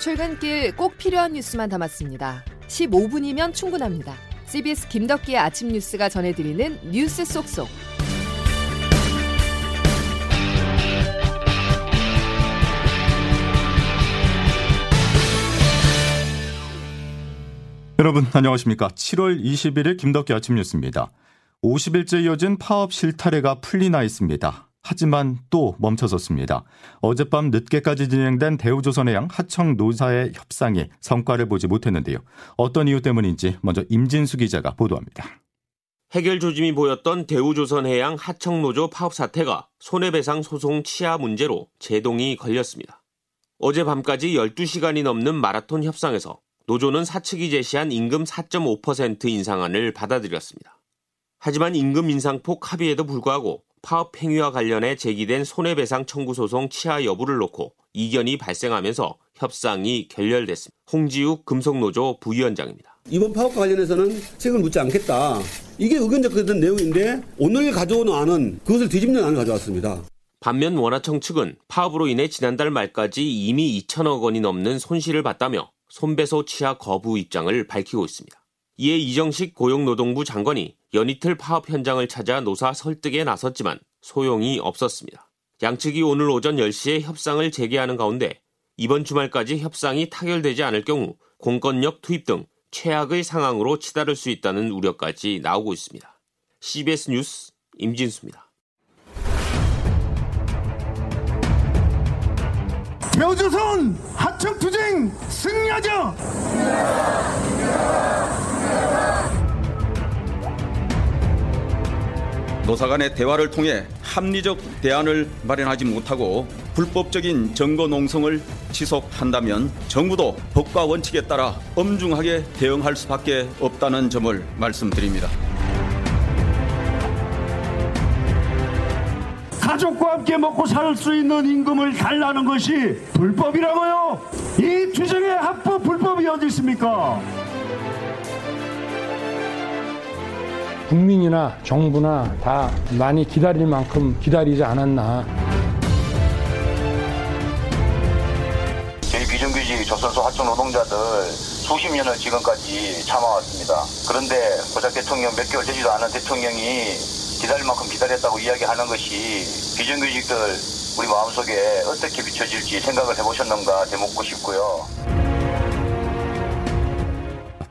출근길 꼭 필요한 뉴스만 담았습니다. 15분이면 충분합니다. CBS 김덕기의 아침 뉴스가 전해드리는 뉴스 속속. 여러분 안녕하십니까. 7월 21일 김덕기 아침 뉴스입니다. 50일째 이어진 파업 실타래가 풀리나 있습니다. 하지만 또 멈춰섰습니다. 어젯밤 늦게까지 진행된 대우조선해양 하청 노사의 협상이 성과를 보지 못했는데요. 어떤 이유 때문인지 먼저 임진수 기자가 보도합니다. 해결 조짐이 보였던 대우조선해양 하청노조 파업 사태가 손해배상 소송 치하 문제로 제동이 걸렸습니다. 어젯밤까지 12시간이 넘는 마라톤 협상에서 노조는 사측이 제시한 임금 4.5% 인상안을 받아들였습니다. 하지만 임금 인상폭 합의에도 불구하고 파업 행위와 관련해 제기된 손해배상 청구 소송 치하 여부를 놓고 이견이 발생하면서 협상이 결렬됐습니다. 홍지욱 금속노조 부위원장입니다. 이번 파업과 관련해서는 책을 묻지 않겠다. 이게 의견적 그던 내용인데 오늘 가져오는 안은 그것을 뒤집는 안을 가져왔습니다. 반면 원화청 측은 파업으로 인해 지난달 말까지 이미 2천억 원이 넘는 손실을 봤다며 손배소 치하 거부 입장을 밝히고 있습니다. 이에 이정식 고용노동부 장관이 연이틀 파업 현장을 찾아 노사 설득에 나섰지만 소용이 없었습니다. 양측이 오늘 오전 10시에 협상을 재개하는 가운데 이번 주말까지 협상이 타결되지 않을 경우 공권력 투입 등 최악의 상황으로 치달을 수 있다는 우려까지 나오고 있습니다. CBS 뉴스 임진수입니다. 대우조선 하청투쟁 승리하자! 노사 간의 대화를 통해 합리적 대안을 마련하지 못하고 불법적인 정거 농성을 지속한다면 정부도 법과 원칙에 따라 엄중하게 대응할 수밖에 없다는 점을 말씀드립니다. 가족과 함께 먹고 살 수 있는 임금을 달라는 것이 불법이라고요? 이 투쟁의 합법 불법이 어디 있습니까? 국민이나 정부나 다 많이 기다릴 만큼 기다리지 않았나. 저희 비정규직 조선소 하청 노동자들 수십 년을 지금까지 참아왔습니다. 그런데 고작 대통령 몇 개월 되지도 않은 대통령이 기다릴 만큼 기다렸다고 이야기하는 것이 비정규직들 우리 마음속에 어떻게 비춰질지 생각을 해보셨는가 되묻고 싶고요.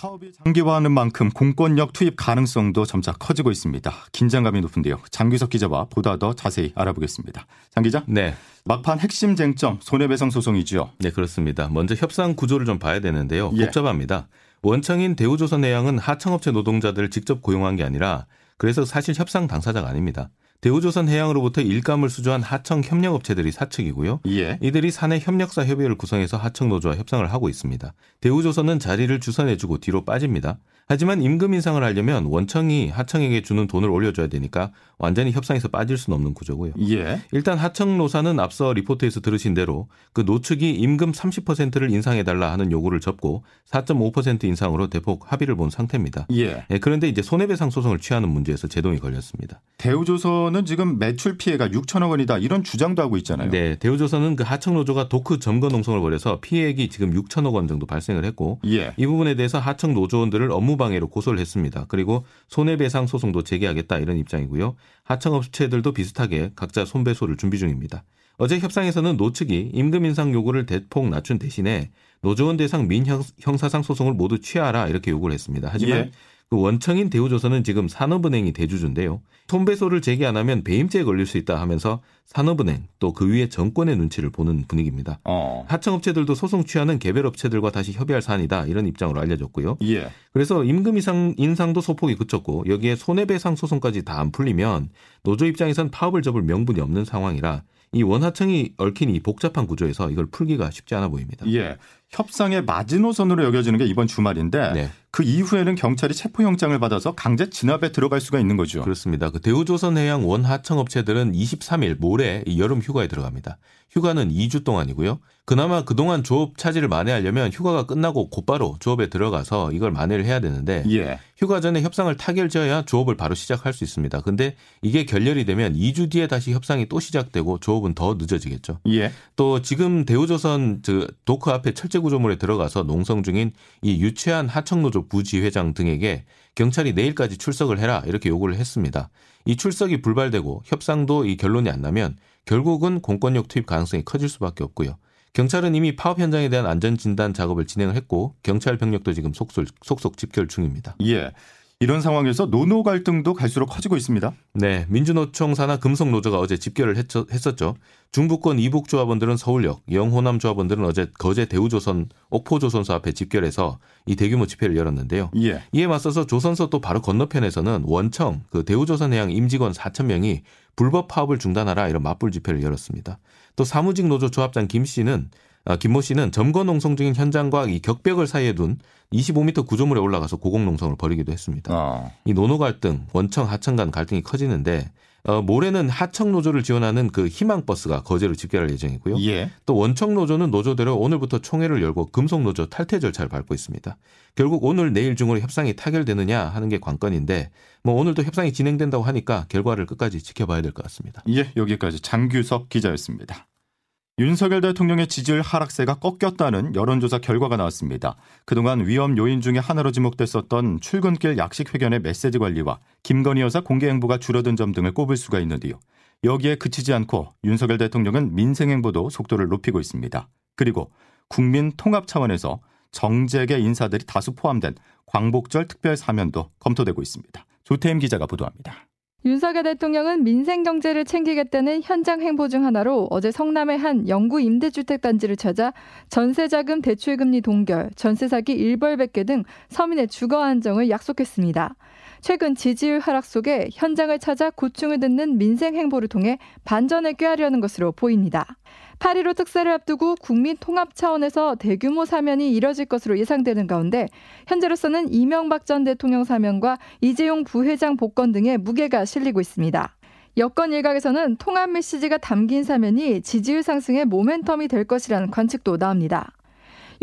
파업이 장기화하는 만큼 공권력 투입 가능성도 점차 커지고 있습니다. 긴장감이 높은데요. 장규석 기자와 보다 더 자세히 알아보겠습니다. 장 기자. 네. 막판 핵심 쟁점 손해배상 소송이죠. 네, 그렇습니다. 먼저 협상 구조를 좀 봐야 되는데요. 예. 복잡합니다. 원청인 대우조선해양은 하청업체 노동자들을 직접 고용한 게 아니라 그래서 사실 협상 당사자가 아닙니다. 대우조선 해양으로부터 일감을 수주한 하청 협력업체들이 사측이고요. 예. 이들이 사내 협력사 협의회를 구성해서 하청 노조와 협상을 하고 있습니다. 대우조선은 자리를 주선해주고 뒤로 빠집니다. 하지만 임금 인상을 하려면 원청이 하청에게 주는 돈을 올려줘야 되니까 완전히 협상에서 빠질 수는 없는 구조고요. 예. 일단 하청 노사는 앞서 리포트에서 들으신 대로 그 노측이 임금 30%를 인상해달라 하는 요구를 접고 4.5% 인상으로 대폭 합의를 본 상태입니다. 예. 예. 그런데 이제 손해배상 소송을 취하는 문제에서 제동이 걸렸습니다. 대우조선 은 지금 매출 피해가 6천억 원이다 이런 주장도 하고 있잖아요. 네. 대우조선은 그 하청 노조가 도크 점거 농성을 벌여서 피해액이 지금 6천억 원 정도 발생을 했고 예. 이 부분에 대해서 하청 노조원들을 업무 방해로 고소를 했습니다. 그리고 손해배상 소송도 제기하겠다 이런 입장이고요. 하청업체들도 비슷하게 각자 손배소를 준비 중입니다. 어제 협상에서는 노측이 임금 인상 요구를 대폭 낮춘 대신에 노조원 대상 민형사상 소송을 모두 취하라 이렇게 요구를 했습니다. 하지만 예. 그 원청인 대우조선은 지금 산업은행이 대주주인데요. 손배소를 제기 안 하면 배임죄에 걸릴 수 있다 하면서 산업은행 또 그 위에 정권의 눈치를 보는 분위기입니다. 어. 하청업체들도 소송 취하는 개별 업체들과 다시 협의할 사안이다 이런 입장으로 알려졌고요. 예. 그래서 임금 인상 인상도 소폭이 그쳤고 여기에 손해배상 소송까지 다 안 풀리면 노조 입장에선 파업을 접을 명분이 없는 상황이라 이 원하청이 얽힌 이 복잡한 구조에서 이걸 풀기가 쉽지 않아 보입니다. 예. 협상의 마지노선으로 여겨지는 게 이번 주말인데 네. 그 이후에는 경찰이 체포영장을 받아서 강제 진압에 들어갈 수가 있는 거죠. 그렇습니다. 그 대우조선해양 원하청 업체들은 23일 모레 여름 휴가에 들어갑니다. 휴가는 2주 동안이고요. 그나마 그동안 조업 차질을 만회하려면 휴가가 끝나고 곧바로 조업에 들어가서 이걸 만회를 해야 되는데 예. 휴가 전에 협상을 타결지어야 조업을 바로 시작할 수 있습니다. 근데 이게 결렬이 되면 2주 뒤에 다시 협상이 또 시작되고 조업은 더 늦어지겠죠. 예. 또 지금 대우조선 그 도크 앞에 철제 구조물에 들어가서 농성 중인 이 유채한 하청노조 부지회장 등에게 경찰이 내일까지 출석을 해라 이렇게 요구를 했습니다. 이 출석이 불발되고 협상도 이 결론이 안 나면 결국은 공권력 투입 가능성이 커질 수밖에 없고요. 경찰은 이미 파업 현장에 대한 안전 진단 작업을 진행을 했고 경찰 병력도 지금 속속, 집결 중입니다. 예. 이런 상황에서 노노 갈등도 갈수록 커지고 있습니다. 네, 민주노총 산하 금속노조가 어제 집결을 했었죠. 중부권 이북 조합원들은 서울역, 영호남 조합원들은 어제 거제 대우조선 옥포조선소 앞에 집결해서 이 대규모 집회를 열었는데요. 예. 이에 맞서서 조선소 또 바로 건너편에서는 원청 그 대우조선해양 임직원 4천 명이 불법 파업을 중단하라 이런 맞불 집회를 열었습니다. 또 사무직 노조 조합장 김 씨는 아, 김모 씨는 점거 농성 중인 현장과 이 격벽을 사이에 둔 25m 구조물에 올라가서 고공 농성을 벌이기도 했습니다. 어. 이 노노 갈등, 원청 하청 간 갈등이 커지는데 어, 모레는 하청 노조를 지원하는 그 희망 버스가 거제로 집결할 예정이고요. 예. 또 원청 노조는 노조대로 오늘부터 총회를 열고 금속 노조 탈퇴 절차를 밟고 있습니다. 결국 오늘 내일 중으로 협상이 타결되느냐 하는 게 관건인데 뭐 오늘도 협상이 진행된다고 하니까 결과를 끝까지 지켜봐야 될 것 같습니다. 예, 여기까지 장규석 기자였습니다. 윤석열 대통령의 지지율 하락세가 꺾였다는 여론조사 결과가 나왔습니다. 그동안 위험 요인 중에 하나로 지목됐었던 출근길 약식 회견의 메시지 관리와 김건희 여사 공개 행보가 줄어든 점 등을 꼽을 수가 있는데요. 여기에 그치지 않고 윤석열 대통령은 민생 행보도 속도를 높이고 있습니다. 그리고 국민 통합 차원에서 정재계 인사들이 다수 포함된 광복절 특별 사면도 검토되고 있습니다. 조태임 기자가 보도합니다. 윤석열 대통령은 민생 경제를 챙기겠다는 현장 행보 중 하나로 어제 성남의 한 영구 임대주택 단지를 찾아 전세자금 대출금리 동결, 전세 사기 일벌백계 등 서민의 주거 안정을 약속했습니다. 최근 지지율 하락 속에 현장을 찾아 고충을 듣는 민생 행보를 통해 반전을 꾀하려는 것으로 보입니다. 8.15 특사를 앞두고 국민 통합 차원에서 대규모 사면이 이뤄질 것으로 예상되는 가운데 현재로서는 이명박 전 대통령 사면과 이재용 부회장 복권 등의 무게가 실리고 있습니다. 여권 일각에서는 통합 메시지가 담긴 사면이 지지율 상승의 모멘텀이 될 것이라는 관측도 나옵니다.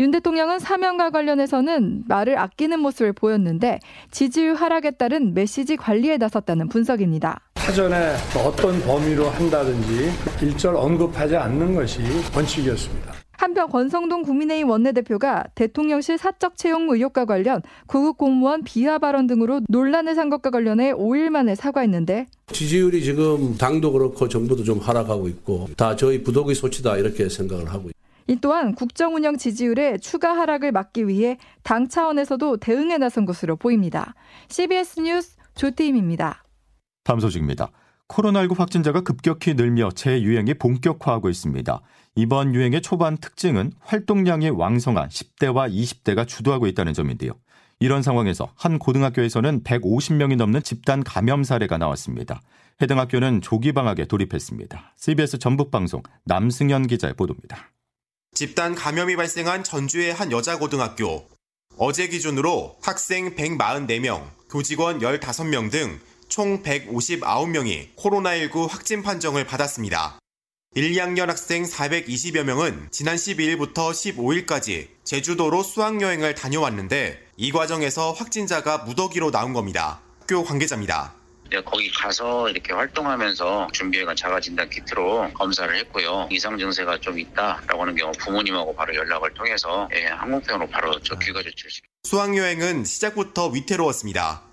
윤 대통령은 사면과 관련해서는 말을 아끼는 모습을 보였는데 지지율 하락에 따른 메시지 관리에 나섰다는 분석입니다. 사전에 어떤 범위로 한다든지 일절 언급하지 않는 것이 원칙이었습니다. 한편 권성동 국민의힘 원내대표가 대통령실 사적 채용 의혹과 관련 구급 공무원 비하 발언 등으로 논란을 산 것과 관련해 5일 만에 사과했는데 지지율이 지금 당도 그렇고 정부도 좀 하락하고 있고 다 저희 부독의 소치다 이렇게 생각을 하고 있습니다. 이 또한 국정 운영 지지율의 추가 하락을 막기 위해 당 차원에서도 대응에 나선 것으로 보입니다. CBS 뉴스 조태임입니다. 다음 소식입니다. 코로나19 확진자가 급격히 늘며 재유행이 본격화하고 있습니다. 이번 유행의 초반 특징은 활동량이 왕성한 10대와 20대가 주도하고 있다는 점인데요. 이런 상황에서 한 고등학교에서는 150명이 넘는 집단 감염 사례가 나왔습니다. 해당 학교는 조기 방학에 돌입했습니다. CBS 전북 방송 남승현 기자의 보도입니다. 집단 감염이 발생한 전주의 한 여자 고등학교. 어제 기준으로 학생 144명, 교직원 15명 등 총 159명이 코로나19 확진 판정을 받았습니다. 1, 2학년 학생 420여 명은 지난 12일부터 15일까지 제주도로 수학여행을 다녀왔는데 이 과정에서 확진자가 무더기로 나온 겁니다. 학교 관계자입니다. 네, 거기 가서 이렇게 활동하면서 준비해간 자가진단 키트로 검사를 했고요. 이상 증세가 좀 있다라고 하는 경우 부모님하고 바로 연락을 통해서 예, 항공편으로 바로 저 귀가 조치를 수학여행은 시작부터 위태로웠습니다.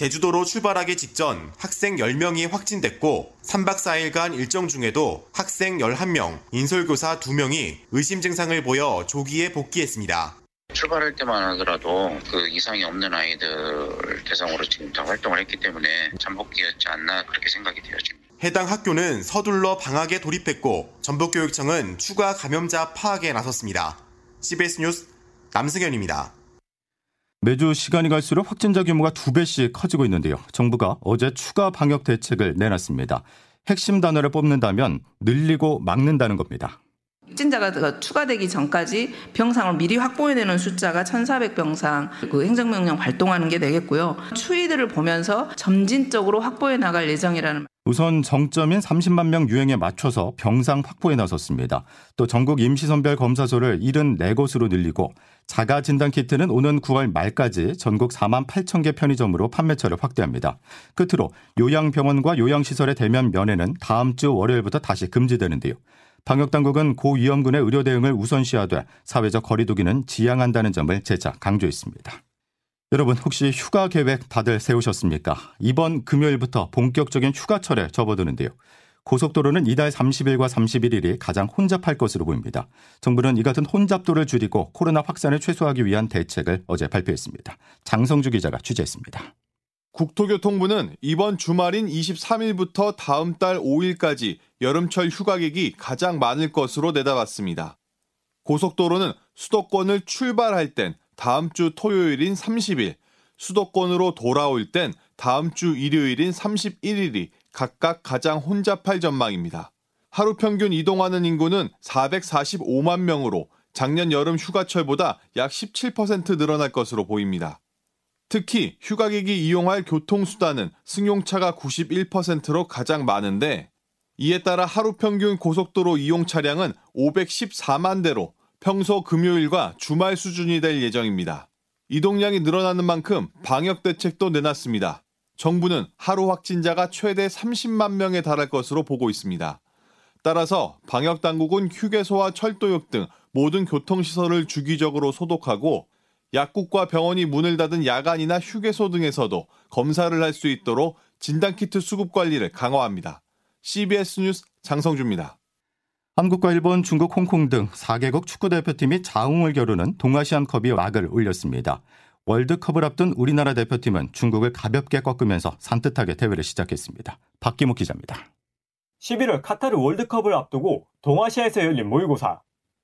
제주도로 출발하기 직전 학생 10명이 확진됐고 3박 4일간 일정 중에도 학생 11명, 인솔교사 2명이 의심 증상을 보여 조기에 복귀했습니다. 출발할 때만 하더라도 그 이상이 없는 아이들 대상으로 지금 다 활동을 했기 때문에 잠복기였지 않나 그렇게 생각이 되어 집 해당 학교는 서둘러 방학에 돌입했고 전북교육청은 추가 감염자 파악에 나섰습니다. CBS 뉴스 남승현입니다. 매주 시간이 갈수록 확진자 규모가 두 배씩 커지고 있는데요. 정부가 어제 추가 방역 대책을 내놨습니다. 핵심 단어를 뽑는다면 늘리고 막는다는 겁니다. 확진자가 추가되기 전까지 병상을 미리 확보해내는 숫자가 1,400병상 그 행정명령 발동하는 게 되겠고요. 추이들을 보면서 점진적으로 확보해 나갈 예정이라는. 우선 정점인 30만 명 유행에 맞춰서 병상 확보에 나섰습니다. 또 전국 임시선별 검사소를 74곳으로 늘리고 자가 진단 키트는 오는 9월 말까지 전국 4만 8천 개 편의점으로 판매처를 확대합니다. 끝으로 요양병원과 요양시설의 대면 면회는 다음 주 월요일부터 다시 금지되는데요. 방역당국은 고위험군의 의료 대응을 우선시하되 사회적 거리두기는 지양한다는 점을 재차 강조했습니다. 여러분 혹시 휴가 계획 다들 세우셨습니까? 이번 금요일부터 본격적인 휴가철에 접어드는데요. 고속도로는 이달 30일과 31일이 가장 혼잡할 것으로 보입니다. 정부는 이 같은 혼잡도를 줄이고 코로나 확산을 최소화하기 위한 대책을 어제 발표했습니다. 장성주 기자가 취재했습니다. 국토교통부는 이번 주말인 23일부터 다음 달 5일까지 여름철 휴가객이 가장 많을 것으로 내다봤습니다. 고속도로는 수도권을 출발할 땐 다음 주 토요일인 30일, 수도권으로 돌아올 땐 다음 주 일요일인 31일이 각각 가장 혼잡할 전망입니다. 하루 평균 이동하는 인구는 445만 명으로 작년 여름 휴가철보다 약 17% 늘어날 것으로 보입니다. 특히 휴가객이 이용할 교통수단은 승용차가 91%로 가장 많은데 이에 따라 하루 평균 고속도로 이용 차량은 514만 대로 평소 금요일과 주말 수준이 될 예정입니다. 이동량이 늘어나는 만큼 방역 대책도 내놨습니다. 정부는 하루 확진자가 최대 30만 명에 달할 것으로 보고 있습니다. 따라서 방역 당국은 휴게소와 철도역 등 모든 교통시설을 주기적으로 소독하고 약국과 병원이 문을 닫은 야간이나 휴게소 등에서도 검사를 할 수 있도록 진단키트 수급 관리를 강화합니다. CBS 뉴스 장성주입니다. 한국과 일본, 중국, 홍콩 등 4개국 축구대표팀이 자웅을 겨루는 동아시안컵이 막을 올렸습니다. 월드컵을 앞둔 우리나라 대표팀은 중국을 가볍게 꺾으면서 산뜻하게 대회를 시작했습니다. 박기묵 기자입니다. 11월 카타르 월드컵을 앞두고 동아시아에서 열린 모의고사.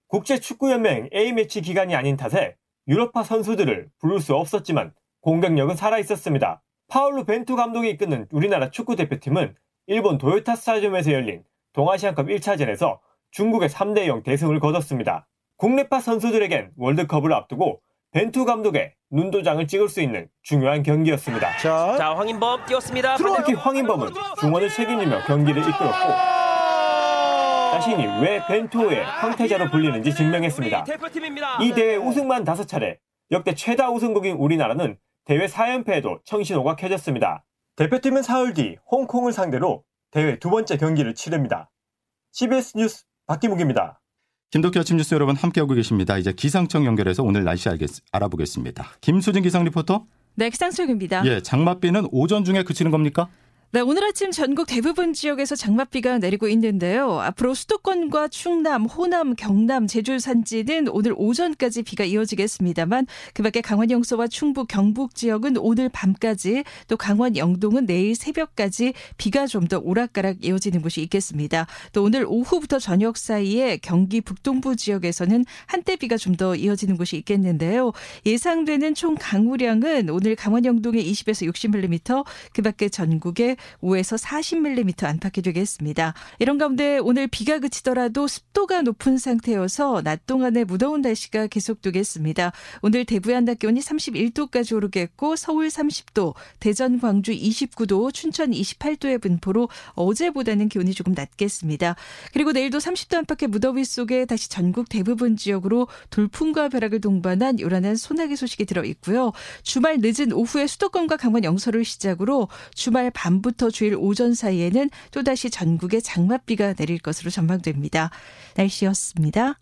국제축구연맹 A매치 기간이 아닌 탓에 유럽파 선수들을 부를 수 없었지만 공격력은 살아있었습니다. 파울루 벤투 감독이 이끄는 우리나라 축구대표팀은 일본 도요타 스타디움에서 열린 동아시안컵 1차전에서 중국의 3대 0 대승을 거뒀습니다. 국내파 선수들에겐 월드컵을 앞두고 벤투 감독의 눈도장을 찍을 수 있는 중요한 경기였습니다. 자, 자 황인범 뛰었습니다. 특히 황인범은 중원을 책임지며 경기를 이끌었고 자신이 왜 벤투의 황태자로 불리는지 증명했습니다. 이 대회 우승만 5차례, 역대 최다 우승국인 우리나라는 대회 4연패에도 청신호가 켜졌습니다. 대표팀은 사흘 뒤 홍콩을 상대로 대회 두 번째 경기를 치릅니다. CBS 뉴스 박기묵입니다. 김덕기 아침 뉴스 여러분 함께하고 계십니다. 이제 기상청 연결해서 오늘 날씨 알겠, 알아보겠습니다. 김수진 기상 리포터. 네, 기상청입니다. 예, 장맛비는 오전 중에 그치는 겁니까? 네, 오늘 아침 전국 대부분 지역에서 장맛비가 내리고 있는데요. 앞으로 수도권과 충남, 호남, 경남, 제주 산지는 오늘 오전까지 비가 이어지겠습니다만 그밖에 강원 영서와 충북, 경북 지역은 오늘 밤까지 또 강원 영동은 내일 새벽까지 비가 좀 더 오락가락 이어지는 곳이 있겠습니다. 또 오늘 오후부터 저녁 사이에 경기 북동부 지역에서는 한때 비가 좀 더 이어지는 곳이 있겠는데요. 예상되는 총 강우량은 오늘 강원 영동에 20에서 60mm, 그밖에 전국에 5에서 40mm 안팎이 되겠습니다. 이런 가운데 오늘 비가 그치더라도 습도가 높은 상태여서 낮 동안에 무더운 날씨가 계속되겠습니다. 오늘 대부의 한낮 기온이 31도까지 오르겠고 서울 30도, 대전, 광주 29도, 춘천 28도의 분포로 어제보다는 기온이 조금 낮겠습니다. 그리고 내일도 30도 안팎의 무더위 속에 다시 전국 대부분 지역으로 돌풍과 벼락을 동반한 요란한 소나기 소식이 들어 있고요. 주말 늦은 오후에 수도권과 강원 영서를 시작으로 주말 밤부터 주일 오전 사이에는 또다시 전국에 장맛비가 내릴 것으로 전망됩니다. 날씨였습니다.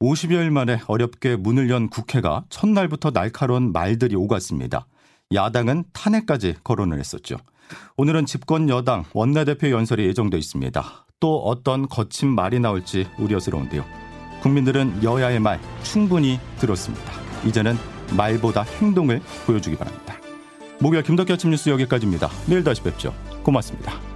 50여일 만에 어렵게 문을 연 국회가 첫날부터 날카로운 말들이 오갔습니다. 야당은 탄핵까지 거론을 했었죠. 오늘은 집권 여당 원내대표 연설이 예정돼 있습니다. 또 어떤 거친 말이 나올지 우려스러운데요. 국민들은 여야의 말 충분히 들었습니다. 이제는 말보다 행동을 보여주기 바랍니다. 목요일 김덕기 아침 뉴스 여기까지입니다. 내일 다시 뵙죠. 고맙습니다.